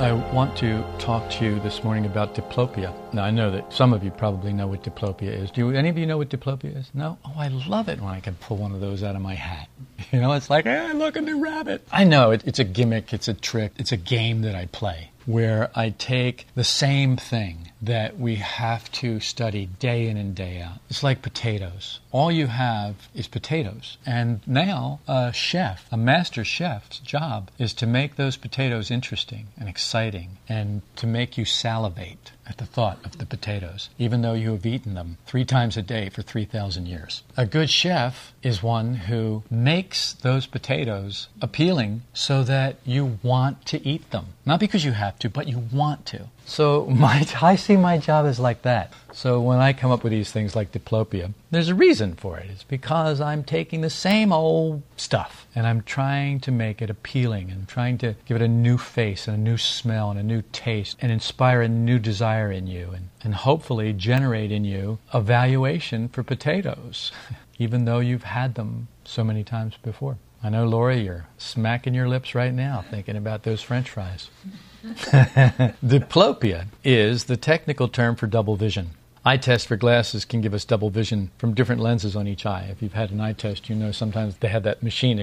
I want to talk to you this morning about diplopia. Now, I know that some of you probably know what diplopia is. Do any of you know what diplopia is? No? Oh, I love it when I can pull one of those out of my hat. You know, it's like, hey, look, a new rabbit. I know, it, it's a gimmick, it's a trick, it's a game that I play where I take the same thing that we have to study day in and day out. It's like potatoes. All you have is potatoes. And now a chef, a master chef's job is to make those potatoes interesting and exciting and to make you salivate at the thought of the potatoes, even though you have eaten them three times a day for 3,000 years. A good chef is one who makes those potatoes appealing so that you want to eat them. Not because you have to, but you want to. So my, I see my job as like that. So when I come up with these things like diplopia, there's a reason for it. It's because I'm taking the same old stuff and I'm trying to make it appealing and trying to give it a new face and a new smell and a new taste and inspire a new desire in you and, and hopefully generate in you a valuation for potatoes, even though you've had them so many times before. I know, Laura, you're smacking your lips right now thinking about those french fries. Diplopia is the technical term for double vision. Eye test for glasses can give us double vision from different lenses on each eye. If you've had an eye test, you know sometimes they have that machine,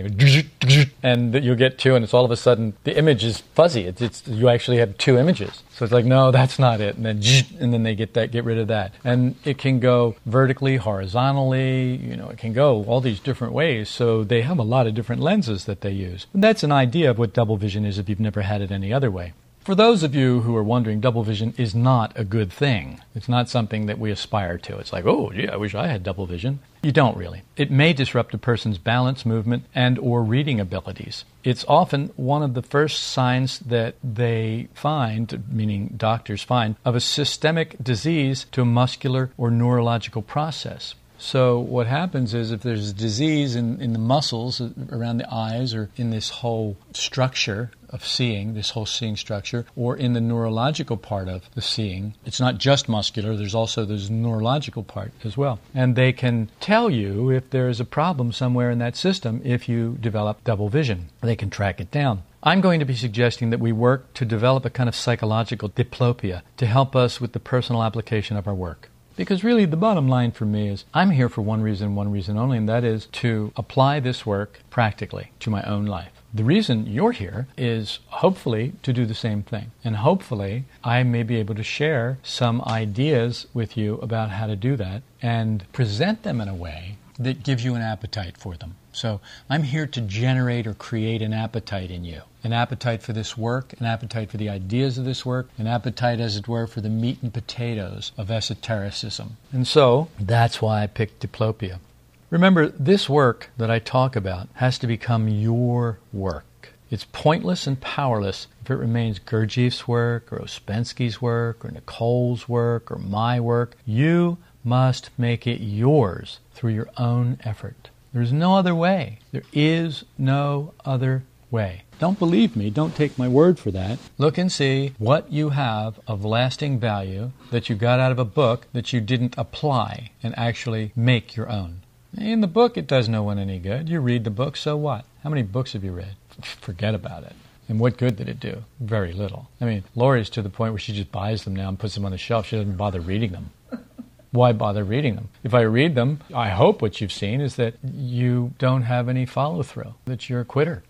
and you'll get two, and it's all of a sudden the image is fuzzy. It's, it's you actually have two images. So it's like, no, that's not it, and then and then they get that, get rid of that, and it can go vertically, horizontally. You know, it can go all these different ways. So they have a lot of different lenses that they use. And that's an idea of what double vision is if you've never had it any other way. For those of you who are wondering, double vision is not a good thing. It's not something that we aspire to. It's like, oh, gee, I wish I had double vision. You don't really. It may disrupt a person's balance, movement, and or reading abilities. It's often one of the first signs that they find, meaning doctors find, of a systemic disease to a muscular or neurological process. So what happens is if there's a disease in, in the muscles around the eyes or in this whole structure of seeing, this whole seeing structure, or in the neurological part of the seeing. It's not just muscular, there's also this neurological part as well. And they can tell you if there is a problem somewhere in that system if you develop double vision. They can track it down. I'm going to be suggesting that we work to develop a kind of psychological diplopia to help us with the personal application of our work. Because really, the bottom line for me is I'm here for one reason, one reason only, and that is to apply this work practically to my own life. The reason you're here is hopefully to do the same thing. And hopefully, I may be able to share some ideas with you about how to do that and present them in a way that gives you an appetite for them. So I'm here to generate or create an appetite in you. An appetite for this work, an appetite for the ideas of this work, an appetite, as it were, for the meat and potatoes of esotericism. And so that's why I picked Diplopia. Remember, this work that I talk about has to become your work. It's pointless and powerless if it remains Gurdjieff's work or Ouspensky's work or Nicoll's work or my work. You must make it yours through your own effort. There's no other way. There is no other way. Don't believe me, don't take my word for that. Look and see what you have of lasting value that you got out of a book that you didn't apply and actually make your own. In the book, it does no one any good. You read the book, so what? How many books have you read? Forget about it. And what good did it do? Very little. I mean, Lori's to the point where she just buys them now and puts them on the shelf. She doesn't bother reading them. Why bother reading them? If I read them, I hope what you've seen is that you don't have any follow through, that you're a quitter.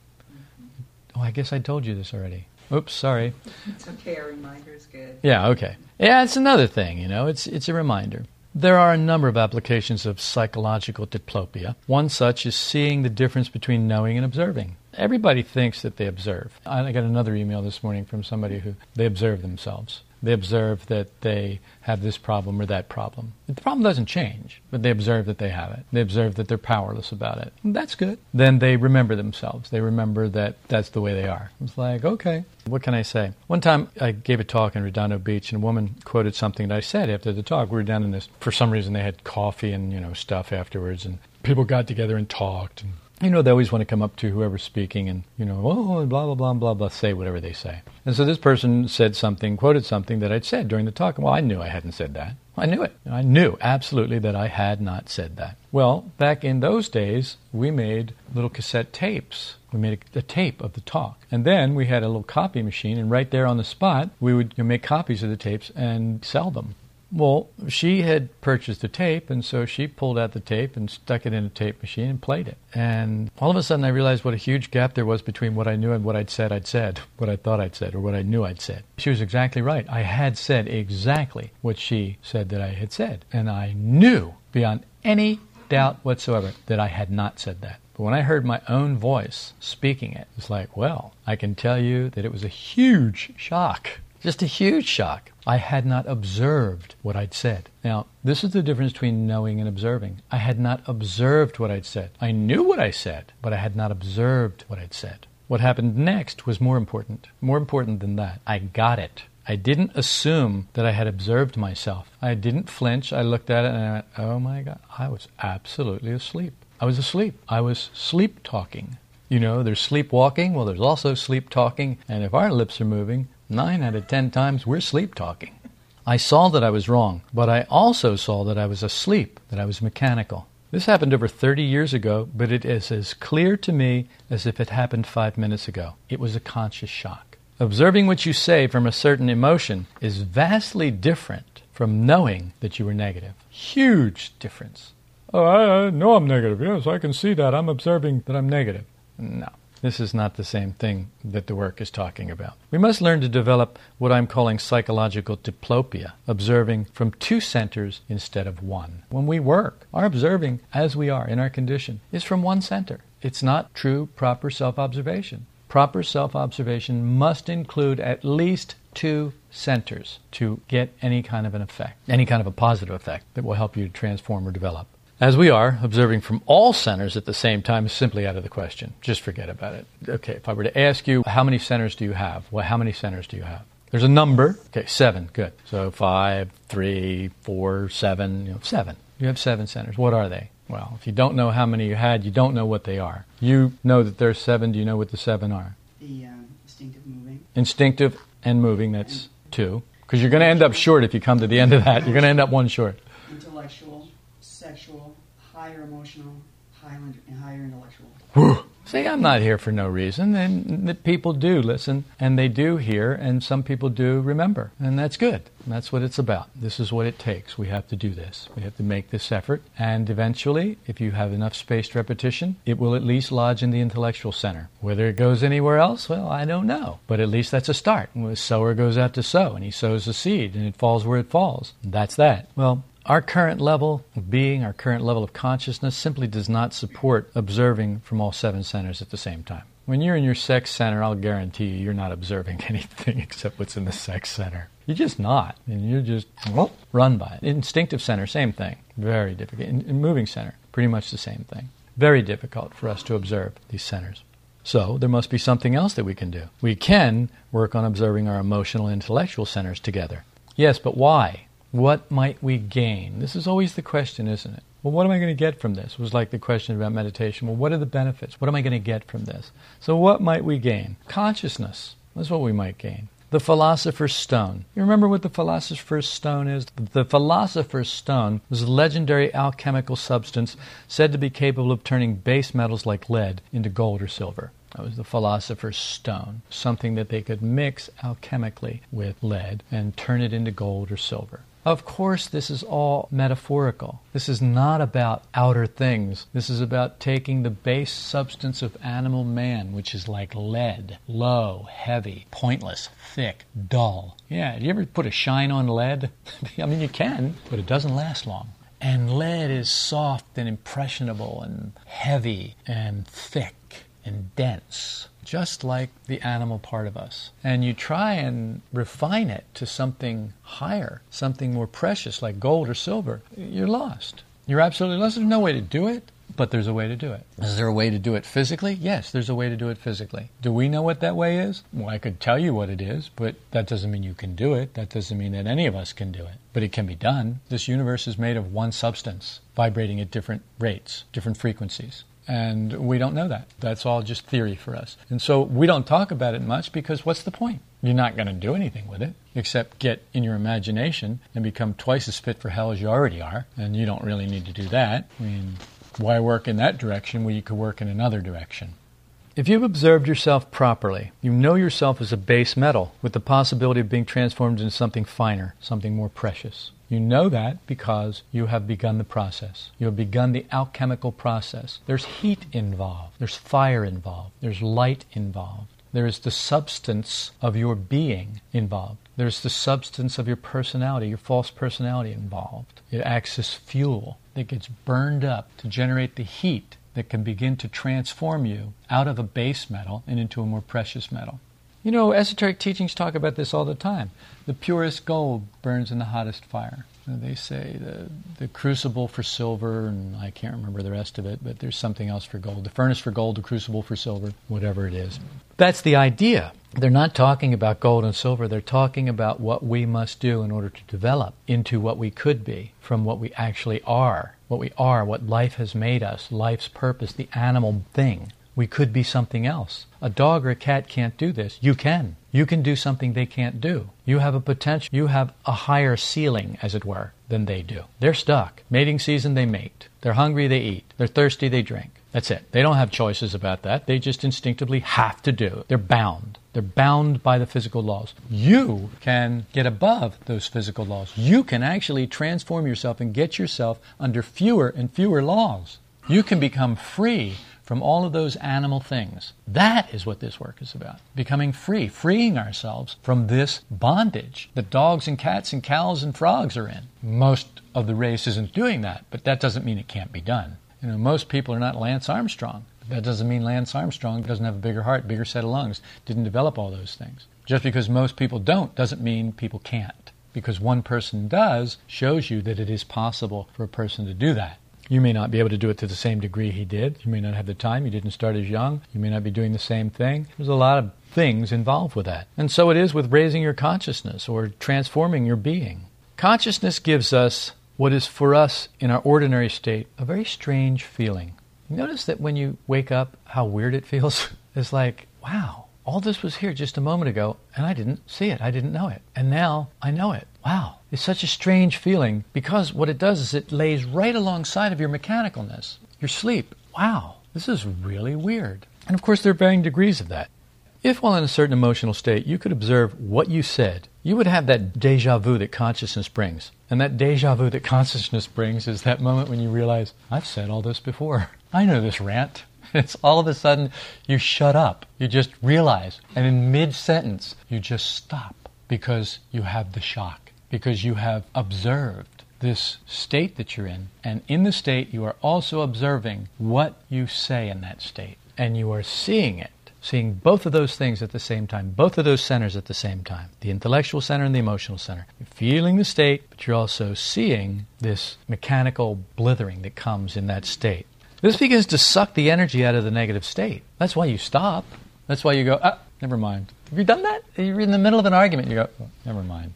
Oh, I guess I told you this already. Oops, sorry. It's okay, a reminder is good. Yeah, okay. Yeah, it's another thing, you know, it's, it's a reminder. There are a number of applications of psychological diplopia. One such is seeing the difference between knowing and observing. Everybody thinks that they observe. I got another email this morning from somebody who they observe themselves. They observe that they have this problem or that problem. The problem doesn't change, but they observe that they have it. They observe that they're powerless about it. And that's good. Then they remember themselves. They remember that that's the way they are. It's like, okay, what can I say? One time I gave a talk in Redondo Beach and a woman quoted something that I said after the talk. We were down in this, for some reason they had coffee and, you know, stuff afterwards and people got together and talked and you know, they always want to come up to whoever's speaking and, you know, oh, blah, blah, blah, blah, blah, say whatever they say. And so this person said something, quoted something that I'd said during the talk. Well, I knew I hadn't said that. I knew it. I knew absolutely that I had not said that. Well, back in those days, we made little cassette tapes. We made a, a tape of the talk. And then we had a little copy machine, and right there on the spot, we would you know, make copies of the tapes and sell them. Well, she had purchased a tape, and so she pulled out the tape and stuck it in a tape machine and played it. And all of a sudden, I realized what a huge gap there was between what I knew and what I'd said I'd said, what I thought I'd said, or what I knew I'd said. She was exactly right. I had said exactly what she said that I had said. And I knew beyond any doubt whatsoever that I had not said that. But when I heard my own voice speaking it, it's like, well, I can tell you that it was a huge shock. Just a huge shock. I had not observed what I'd said. Now, this is the difference between knowing and observing. I had not observed what I'd said. I knew what I said, but I had not observed what I'd said. What happened next was more important. More important than that. I got it. I didn't assume that I had observed myself. I didn't flinch. I looked at it and I went, oh my God, I was absolutely asleep. I was asleep. I was sleep talking. You know, there's sleepwalking. Well, there's also sleep talking. And if our lips are moving, Nine out of ten times we're sleep talking. I saw that I was wrong, but I also saw that I was asleep, that I was mechanical. This happened over 30 years ago, but it is as clear to me as if it happened five minutes ago. It was a conscious shock. Observing what you say from a certain emotion is vastly different from knowing that you were negative. Huge difference. Oh, I, I know I'm negative. Yes, I can see that. I'm observing that I'm negative. No. This is not the same thing that the work is talking about. We must learn to develop what I'm calling psychological diplopia, observing from two centers instead of one. When we work, our observing as we are in our condition is from one center. It's not true, proper self observation. Proper self observation must include at least two centers to get any kind of an effect, any kind of a positive effect that will help you transform or develop as we are, observing from all centers at the same time is simply out of the question. Just forget about it. Okay, if I were to ask you, how many centers do you have? Well, how many centers do you have? There's a number. Okay, seven. Good. So five, three, four, seven. You know, seven. You have seven centers. What are they? Well, if you don't know how many you had, you don't know what they are. You know that there's seven. Do you know what the seven are? The um, instinctive moving. Instinctive and moving. That's and two. Because you're going to end up short if you come to the end of that. You're going to end up one short. Intellectual emotional, higher, higher intellectual. See, I'm not here for no reason. And people do listen, and they do hear, and some people do remember. And that's good. That's what it's about. This is what it takes. We have to do this. We have to make this effort. And eventually, if you have enough spaced repetition, it will at least lodge in the intellectual center. Whether it goes anywhere else, well, I don't know. But at least that's a start. The sower goes out to sow, and he sows the seed, and it falls where it falls. That's that. Well, our current level of being, our current level of consciousness, simply does not support observing from all seven centers at the same time. When you're in your sex center, I'll guarantee you, you're not observing anything except what's in the sex center. You're just not. And you're just run by it. Instinctive center, same thing. Very difficult. In moving center, pretty much the same thing. Very difficult for us to observe these centers. So there must be something else that we can do. We can work on observing our emotional and intellectual centers together. Yes, but why? What might we gain? This is always the question, isn't it? Well, what am I going to get from this? It was like the question about meditation. Well, what are the benefits? What am I going to get from this? So, what might we gain? Consciousness. That's what we might gain. The philosopher's stone. You remember what the philosopher's stone is? The philosopher's stone was a legendary alchemical substance said to be capable of turning base metals like lead into gold or silver. That was the philosopher's stone, something that they could mix alchemically with lead and turn it into gold or silver. Of course, this is all metaphorical. This is not about outer things. This is about taking the base substance of animal man, which is like lead low, heavy, pointless, thick, dull. Yeah, do you ever put a shine on lead? I mean, you can, but it doesn't last long. And lead is soft and impressionable and heavy and thick and dense, just like the animal part of us. And you try and refine it to something higher, something more precious like gold or silver, you're lost. You're absolutely lost. There's no way to do it. But there's a way to do it. Is there a way to do it physically? Yes, there's a way to do it physically. Do we know what that way is? Well, I could tell you what it is, but that doesn't mean you can do it. That doesn't mean that any of us can do it. But it can be done. This universe is made of one substance, vibrating at different rates, different frequencies. And we don't know that. That's all just theory for us. And so we don't talk about it much because what's the point? You're not going to do anything with it except get in your imagination and become twice as fit for hell as you already are. And you don't really need to do that. I mean, why work in that direction when you could work in another direction? If you've observed yourself properly, you know yourself as a base metal with the possibility of being transformed into something finer, something more precious. You know that because you have begun the process. You have begun the alchemical process. There's heat involved, there's fire involved, there's light involved. There is the substance of your being involved. There's the substance of your personality, your false personality involved. It acts as fuel that gets burned up to generate the heat that can begin to transform you out of a base metal and into a more precious metal. You know, esoteric teachings talk about this all the time. The purest gold burns in the hottest fire. They say the, the crucible for silver, and I can't remember the rest of it, but there's something else for gold. The furnace for gold, the crucible for silver, whatever it is. That's the idea. They're not talking about gold and silver. They're talking about what we must do in order to develop into what we could be from what we actually are. What we are, what life has made us, life's purpose, the animal thing. We could be something else. A dog or a cat can't do this. You can. You can do something they can't do. You have a potential, you have a higher ceiling, as it were, than they do. They're stuck. Mating season, they mate. They're hungry, they eat. They're thirsty, they drink. That's it. They don't have choices about that. They just instinctively have to do. They're bound. They're bound by the physical laws. You can get above those physical laws. You can actually transform yourself and get yourself under fewer and fewer laws. You can become free from all of those animal things. That is what this work is about. Becoming free, freeing ourselves from this bondage that dogs and cats and cows and frogs are in. Most of the race isn't doing that, but that doesn't mean it can't be done. You know, most people are not Lance Armstrong. That doesn't mean Lance Armstrong doesn't have a bigger heart, bigger set of lungs, didn't develop all those things. Just because most people don't doesn't mean people can't. Because one person does shows you that it is possible for a person to do that. You may not be able to do it to the same degree he did. You may not have the time. You didn't start as young. You may not be doing the same thing. There's a lot of things involved with that. And so it is with raising your consciousness or transforming your being. Consciousness gives us what is for us in our ordinary state a very strange feeling. You notice that when you wake up, how weird it feels? it's like, wow, all this was here just a moment ago, and I didn't see it. I didn't know it. And now I know it. Wow. It's such a strange feeling because what it does is it lays right alongside of your mechanicalness, your sleep. Wow, this is really weird. And of course, there are varying degrees of that. If, while in a certain emotional state, you could observe what you said, you would have that deja vu that consciousness brings. And that deja vu that consciousness brings is that moment when you realize, I've said all this before. I know this rant. It's all of a sudden you shut up. You just realize. And in mid sentence, you just stop because you have the shock because you have observed this state that you're in. And in the state, you are also observing what you say in that state. And you are seeing it, seeing both of those things at the same time, both of those centers at the same time the intellectual center and the emotional center. You're feeling the state, but you're also seeing this mechanical blithering that comes in that state. This begins to suck the energy out of the negative state. That's why you stop. That's why you go, ah, never mind. Have you done that? You're in the middle of an argument. You go, oh, never mind.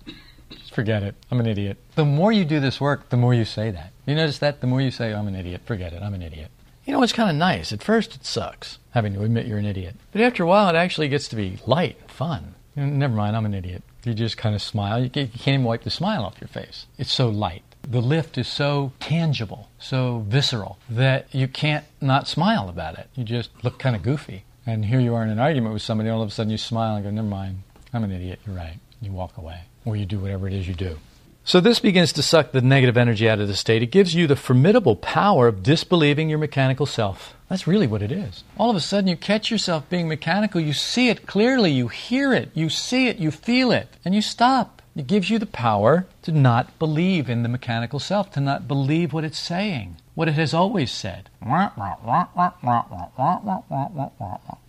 Forget it. I'm an idiot. The more you do this work, the more you say that. You notice that? The more you say, I'm an idiot, forget it, I'm an idiot. You know, it's kind of nice. At first, it sucks having to admit you're an idiot. But after a while, it actually gets to be light and fun. You know, never mind, I'm an idiot. You just kind of smile. You can't even wipe the smile off your face. It's so light. The lift is so tangible, so visceral, that you can't not smile about it. You just look kind of goofy. And here you are in an argument with somebody, all of a sudden you smile and go, never mind, I'm an idiot, you're right. You walk away or you do whatever it is you do. So this begins to suck the negative energy out of the state. It gives you the formidable power of disbelieving your mechanical self. That's really what it is. All of a sudden, you catch yourself being mechanical. You see it clearly. You hear it. You see it. You feel it. And you stop. It gives you the power to not believe in the mechanical self, to not believe what it's saying. What it has always said.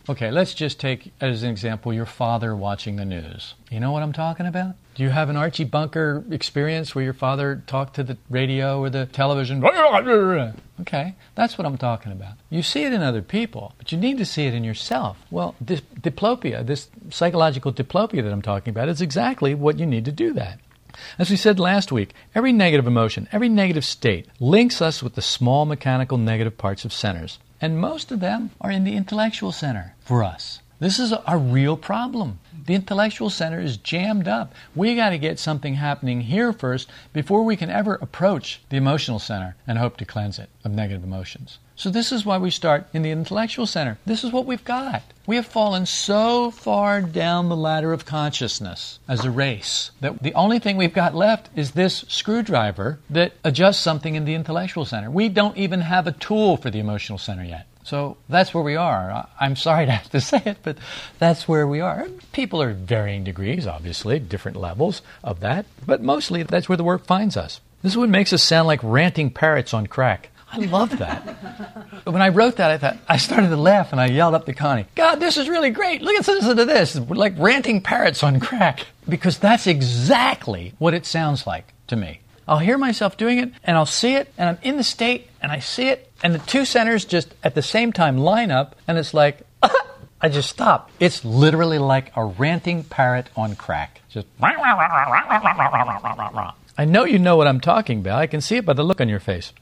Okay, let's just take as an example your father watching the news. You know what I'm talking about? Do you have an Archie Bunker experience where your father talked to the radio or the television? Okay, that's what I'm talking about. You see it in other people, but you need to see it in yourself. Well, this diplopia, this psychological diplopia that I'm talking about, is exactly what you need to do that. As we said last week, every negative emotion, every negative state links us with the small mechanical negative parts of centers. And most of them are in the intellectual center for us. This is a, real problem. The intellectual center is jammed up. We got to get something happening here first before we can ever approach the emotional center and hope to cleanse it of negative emotions. So, this is why we start in the intellectual center. This is what we've got. We have fallen so far down the ladder of consciousness as a race that the only thing we've got left is this screwdriver that adjusts something in the intellectual center. We don't even have a tool for the emotional center yet. So that's where we are. I'm sorry to have to say it, but that's where we are. People are varying degrees, obviously, different levels of that, but mostly that's where the work finds us. This is what makes us sound like ranting parrots on crack. I love that. when I wrote that, I thought I started to laugh and I yelled up to Connie, "God, this is really great! Look at listen to this. We're like ranting parrots on crack." Because that's exactly what it sounds like to me. I'll hear myself doing it and I'll see it and I'm in the state and I see it and the two centers just at the same time line up and it's like I just stop. It's literally like a ranting parrot on crack. Just I know you know what I'm talking about. I can see it by the look on your face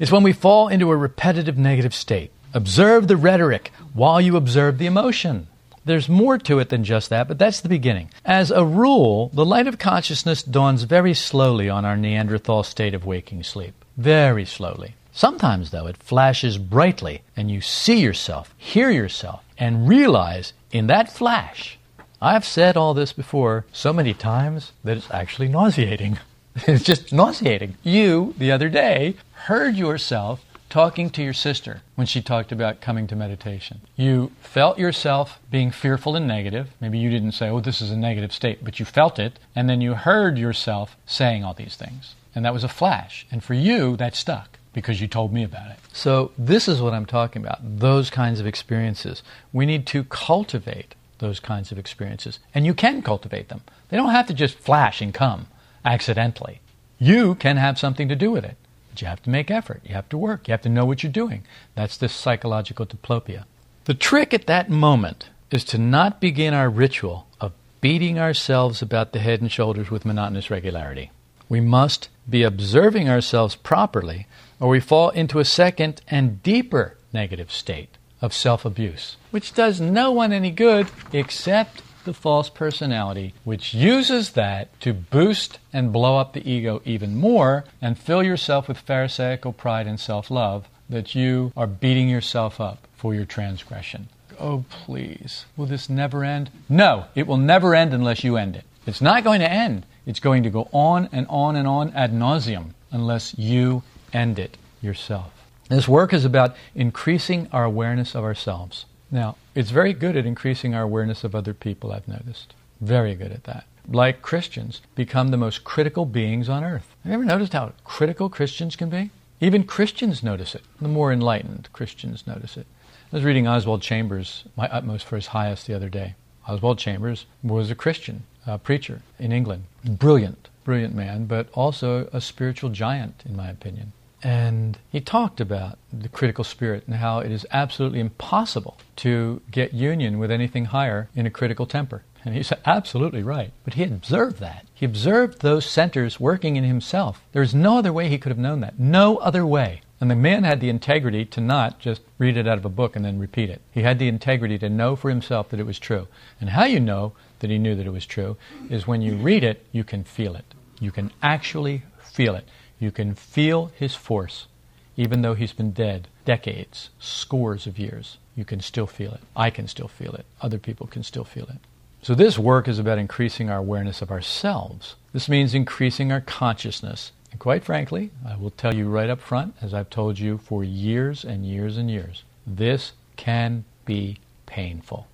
is when we fall into a repetitive negative state. Observe the rhetoric while you observe the emotion. There's more to it than just that, but that's the beginning. As a rule, the light of consciousness dawns very slowly on our Neanderthal state of waking sleep. Very slowly. Sometimes, though, it flashes brightly, and you see yourself, hear yourself, and realize in that flash. I've said all this before so many times that it's actually nauseating. it's just nauseating. You, the other day, heard yourself talking to your sister when she talked about coming to meditation. You felt yourself being fearful and negative. Maybe you didn't say, oh, this is a negative state, but you felt it. And then you heard yourself saying all these things. And that was a flash. And for you, that stuck because you told me about it. So, this is what I'm talking about those kinds of experiences. We need to cultivate those kinds of experiences. And you can cultivate them, they don't have to just flash and come accidentally. You can have something to do with it. You have to make effort. You have to work. You have to know what you're doing. That's this psychological diplopia. The trick at that moment is to not begin our ritual of beating ourselves about the head and shoulders with monotonous regularity. We must be observing ourselves properly, or we fall into a second and deeper negative state of self abuse, which does no one any good except the false personality, which uses that to boost and blow up the ego even more and fill yourself with Pharisaical pride and self love that you are beating yourself up for your transgression. Oh, please, will this never end? No, it will never end unless you end it. It's not going to end. It's going to go on and on and on ad nauseum unless you end it yourself. This work is about increasing our awareness of ourselves. Now, it's very good at increasing our awareness of other people, I've noticed. Very good at that. Like Christians, become the most critical beings on earth. Have you ever noticed how critical Christians can be? Even Christians notice it. The more enlightened Christians notice it. I was reading Oswald Chambers, My Utmost for His Highest, the other day. Oswald Chambers was a Christian uh, preacher in England. Brilliant, brilliant man, but also a spiritual giant, in my opinion. And he talked about the critical spirit and how it is absolutely impossible to get union with anything higher in a critical temper. And he's absolutely right. But he observed that. He observed those centers working in himself. There's no other way he could have known that. No other way. And the man had the integrity to not just read it out of a book and then repeat it. He had the integrity to know for himself that it was true. And how you know that he knew that it was true is when you read it, you can feel it. You can actually feel it. You can feel his force, even though he's been dead decades, scores of years. You can still feel it. I can still feel it. Other people can still feel it. So, this work is about increasing our awareness of ourselves. This means increasing our consciousness. And quite frankly, I will tell you right up front, as I've told you for years and years and years, this can be painful.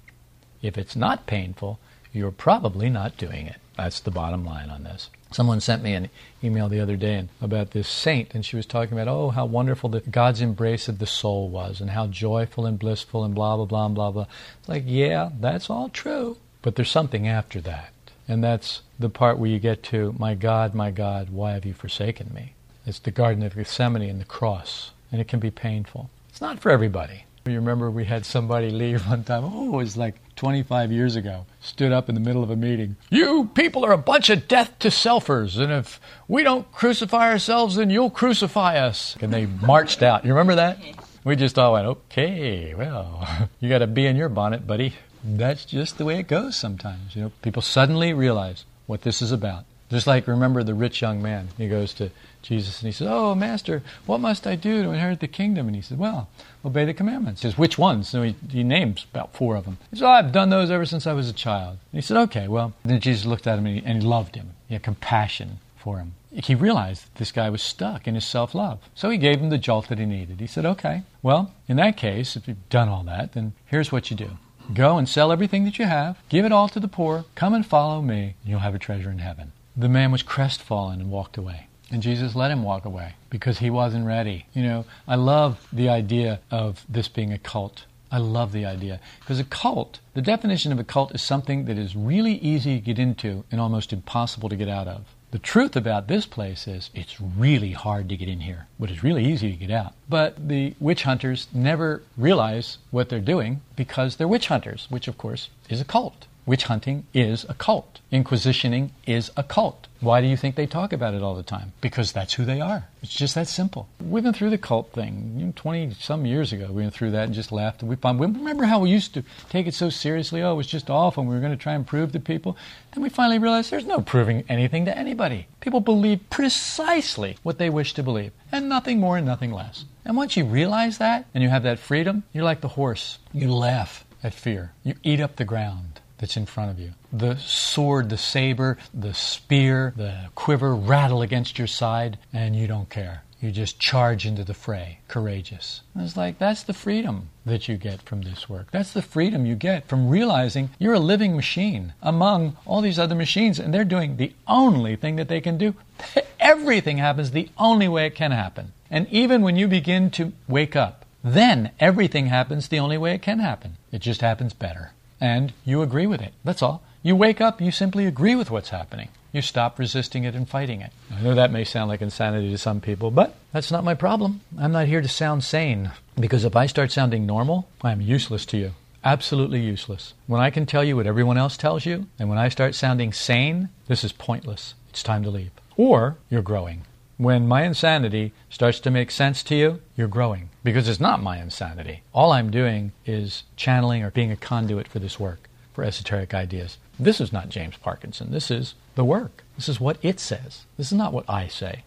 If it's not painful, you're probably not doing it. That's the bottom line on this. Someone sent me an email the other day about this saint, and she was talking about, oh, how wonderful the God's embrace of the soul was, and how joyful and blissful, and blah, blah, blah, blah, blah. It's like, yeah, that's all true. But there's something after that. And that's the part where you get to, my God, my God, why have you forsaken me? It's the Garden of Gethsemane and the cross, and it can be painful. It's not for everybody. You remember we had somebody leave one time, oh, it was like 25 years ago, stood up in the middle of a meeting. You people are a bunch of death to selfers, and if we don't crucify ourselves, then you'll crucify us. And they marched out. You remember that? We just all went, okay, well, you got to be in your bonnet, buddy. That's just the way it goes sometimes. You know, people suddenly realize what this is about. Just like remember the rich young man. He goes to Jesus and he says, "Oh, Master, what must I do to inherit the kingdom?" And he says, "Well, obey the commandments." He says, "Which ones?" So he, he names about four of them. He says, "Oh, I've done those ever since I was a child." And he said, "Okay, well." Then Jesus looked at him and he, and he loved him. He had compassion for him. He realized that this guy was stuck in his self-love. So he gave him the jolt that he needed. He said, "Okay, well, in that case, if you've done all that, then here's what you do." Go and sell everything that you have, give it all to the poor, come and follow me, and you'll have a treasure in heaven. The man was crestfallen and walked away. And Jesus let him walk away because he wasn't ready. You know, I love the idea of this being a cult. I love the idea. Because a cult, the definition of a cult is something that is really easy to get into and almost impossible to get out of. The truth about this place is it's really hard to get in here, but it's really easy to get out. But the witch hunters never realize what they're doing because they're witch hunters, which of course is a cult. Witch hunting is a cult. Inquisitioning is a cult. Why do you think they talk about it all the time? Because that's who they are. It's just that simple. We've been through the cult thing. You know, 20 some years ago, we went through that and just laughed. We found, remember how we used to take it so seriously? Oh, it was just awful. and we were going to try and prove to people. Then we finally realized there's no proving anything to anybody. People believe precisely what they wish to believe, and nothing more and nothing less. And once you realize that and you have that freedom, you're like the horse. You laugh at fear. You eat up the ground that's in front of you. The sword, the saber, the spear, the quiver rattle against your side, and you don't care. You just charge into the fray, courageous. And it's like, that's the freedom that you get from this work. That's the freedom you get from realizing you're a living machine among all these other machines, and they're doing the only thing that they can do. Everything happens the only way it can happen. And even when you begin to wake up, then everything happens the only way it can happen. It just happens better and you agree with it. That's all. You wake up, you simply agree with what's happening. You stop resisting it and fighting it. I know that may sound like insanity to some people, but that's not my problem. I'm not here to sound sane, because if I start sounding normal, I'm useless to you. Absolutely useless. When I can tell you what everyone else tells you, and when I start sounding sane, this is pointless. It's time to leave. Or you're growing. When my insanity starts to make sense to you, you're growing. Because it's not my insanity. All I'm doing is channeling or being a conduit for this work, for esoteric ideas. This is not James Parkinson. This is the work. This is what it says. This is not what I say.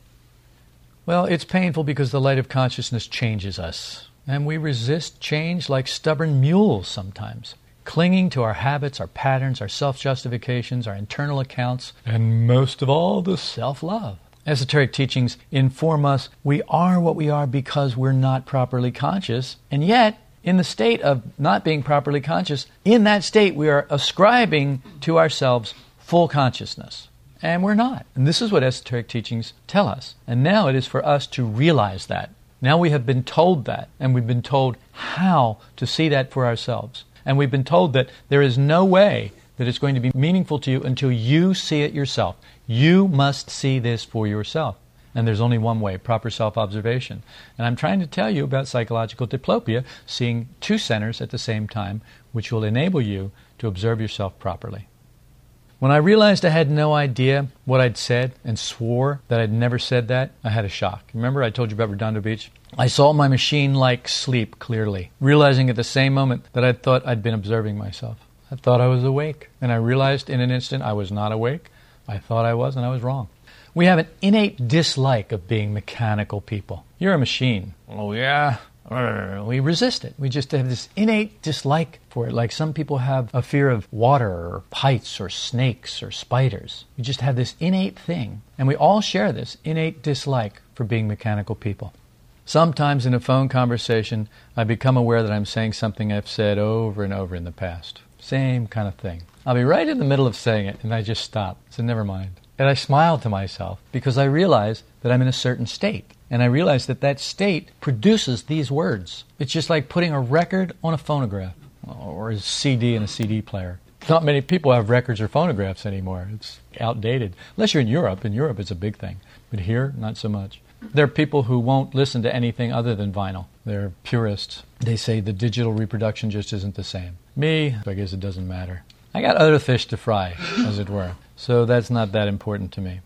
Well, it's painful because the light of consciousness changes us. And we resist change like stubborn mules sometimes, clinging to our habits, our patterns, our self justifications, our internal accounts, and most of all, the self love. Esoteric teachings inform us we are what we are because we're not properly conscious, and yet, in the state of not being properly conscious, in that state we are ascribing to ourselves full consciousness. And we're not. And this is what esoteric teachings tell us. And now it is for us to realize that. Now we have been told that, and we've been told how to see that for ourselves. And we've been told that there is no way that it's going to be meaningful to you until you see it yourself. You must see this for yourself. And there's only one way proper self observation. And I'm trying to tell you about psychological diplopia, seeing two centers at the same time, which will enable you to observe yourself properly. When I realized I had no idea what I'd said and swore that I'd never said that, I had a shock. Remember, I told you about Redondo Beach? I saw my machine like sleep clearly, realizing at the same moment that I'd thought I'd been observing myself. I thought I was awake, and I realized in an instant I was not awake. I thought I was, and I was wrong. We have an innate dislike of being mechanical people. You're a machine. Oh, yeah? We resist it. We just have this innate dislike for it. Like some people have a fear of water or heights or snakes or spiders. We just have this innate thing. And we all share this innate dislike for being mechanical people. Sometimes in a phone conversation, I become aware that I'm saying something I've said over and over in the past. Same kind of thing. I'll be right in the middle of saying it, and I just stop. So never mind. And I smile to myself because I realize that I'm in a certain state. And I realize that that state produces these words. It's just like putting a record on a phonograph or a CD in a CD player. Not many people have records or phonographs anymore. It's outdated. Unless you're in Europe. In Europe, it's a big thing. But here, not so much. There are people who won't listen to anything other than vinyl. They're purists. They say the digital reproduction just isn't the same. Me, I guess it doesn't matter. I got other fish to fry, as it were. So that's not that important to me.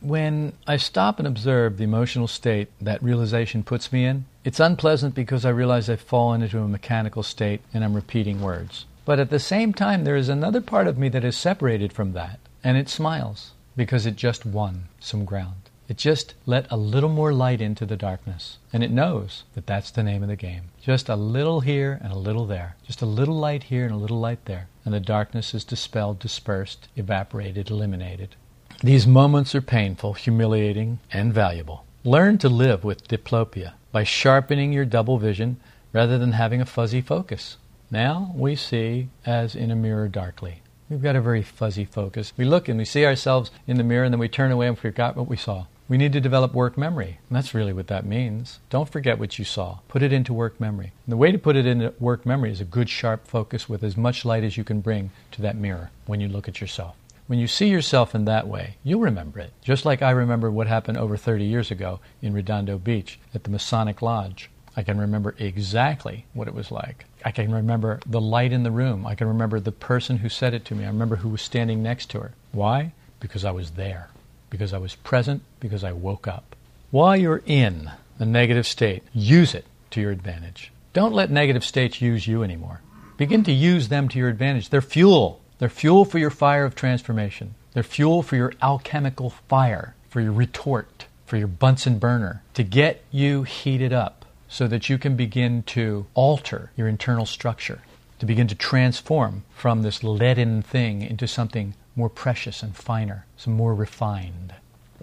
When I stop and observe the emotional state that realization puts me in, it's unpleasant because I realize I've fallen into a mechanical state and I'm repeating words. But at the same time, there is another part of me that is separated from that, and it smiles because it just won some ground. It just let a little more light into the darkness. And it knows that that's the name of the game. Just a little here and a little there. Just a little light here and a little light there. And the darkness is dispelled, dispersed, evaporated, eliminated. These moments are painful, humiliating, and valuable. Learn to live with diplopia by sharpening your double vision rather than having a fuzzy focus. Now we see as in a mirror darkly. We've got a very fuzzy focus. We look and we see ourselves in the mirror and then we turn away and forgot what we saw. We need to develop work memory. And that's really what that means. Don't forget what you saw. Put it into work memory. And the way to put it into work memory is a good sharp focus with as much light as you can bring to that mirror when you look at yourself. When you see yourself in that way, you'll remember it. Just like I remember what happened over 30 years ago in Redondo Beach at the Masonic Lodge. I can remember exactly what it was like. I can remember the light in the room. I can remember the person who said it to me. I remember who was standing next to her. Why? Because I was there. Because I was present. Because I woke up. While you're in the negative state, use it to your advantage. Don't let negative states use you anymore. Begin to use them to your advantage. They're fuel. They're fuel for your fire of transformation. They're fuel for your alchemical fire, for your retort, for your Bunsen burner, to get you heated up so that you can begin to alter your internal structure, to begin to transform from this leaden thing into something more precious and finer, some more refined.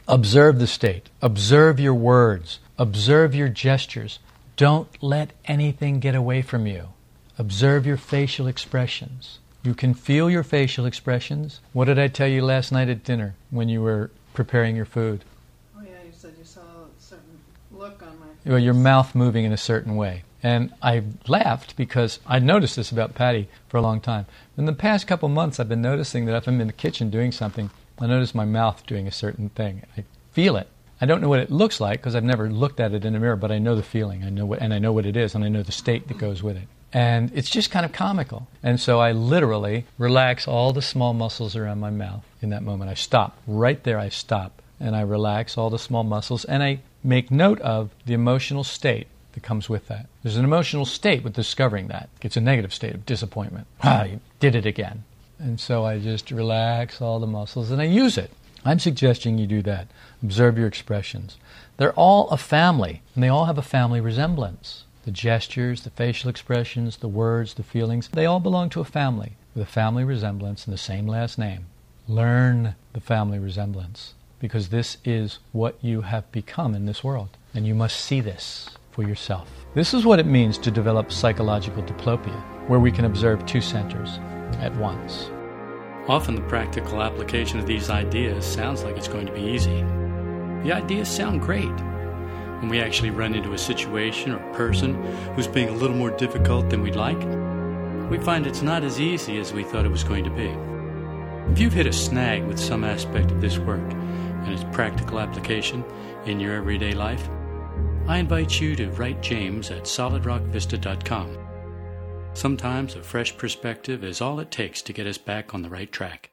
Observe the state, observe your words, observe your gestures. Don't let anything get away from you. Observe your facial expressions. You can feel your facial expressions. What did I tell you last night at dinner when you were preparing your food? Oh yeah, you said you saw a certain Well, your mouth moving in a certain way. And I laughed because I noticed this about Patty for a long time. In the past couple months, I've been noticing that if I'm in the kitchen doing something, I notice my mouth doing a certain thing. I feel it. I don't know what it looks like because I've never looked at it in a mirror, but I know the feeling. I know what, and I know what it is, and I know the state that goes with it. And it's just kind of comical. And so I literally relax all the small muscles around my mouth in that moment. I stop. Right there, I stop. And I relax all the small muscles. And I make note of the emotional state that comes with that. There's an emotional state with discovering that. It's a negative state of disappointment. Ah, you did it again. And so I just relax all the muscles and I use it. I'm suggesting you do that. Observe your expressions. They're all a family, and they all have a family resemblance. The gestures, the facial expressions, the words, the feelings, they all belong to a family with a family resemblance and the same last name. Learn the family resemblance because this is what you have become in this world, and you must see this for yourself. This is what it means to develop psychological diplopia, where we can observe two centers at once. Often the practical application of these ideas sounds like it's going to be easy. The ideas sound great. When we actually run into a situation or person who's being a little more difficult than we'd like, we find it's not as easy as we thought it was going to be. If you've hit a snag with some aspect of this work and its practical application in your everyday life, I invite you to write James at solidrockvista.com. Sometimes a fresh perspective is all it takes to get us back on the right track.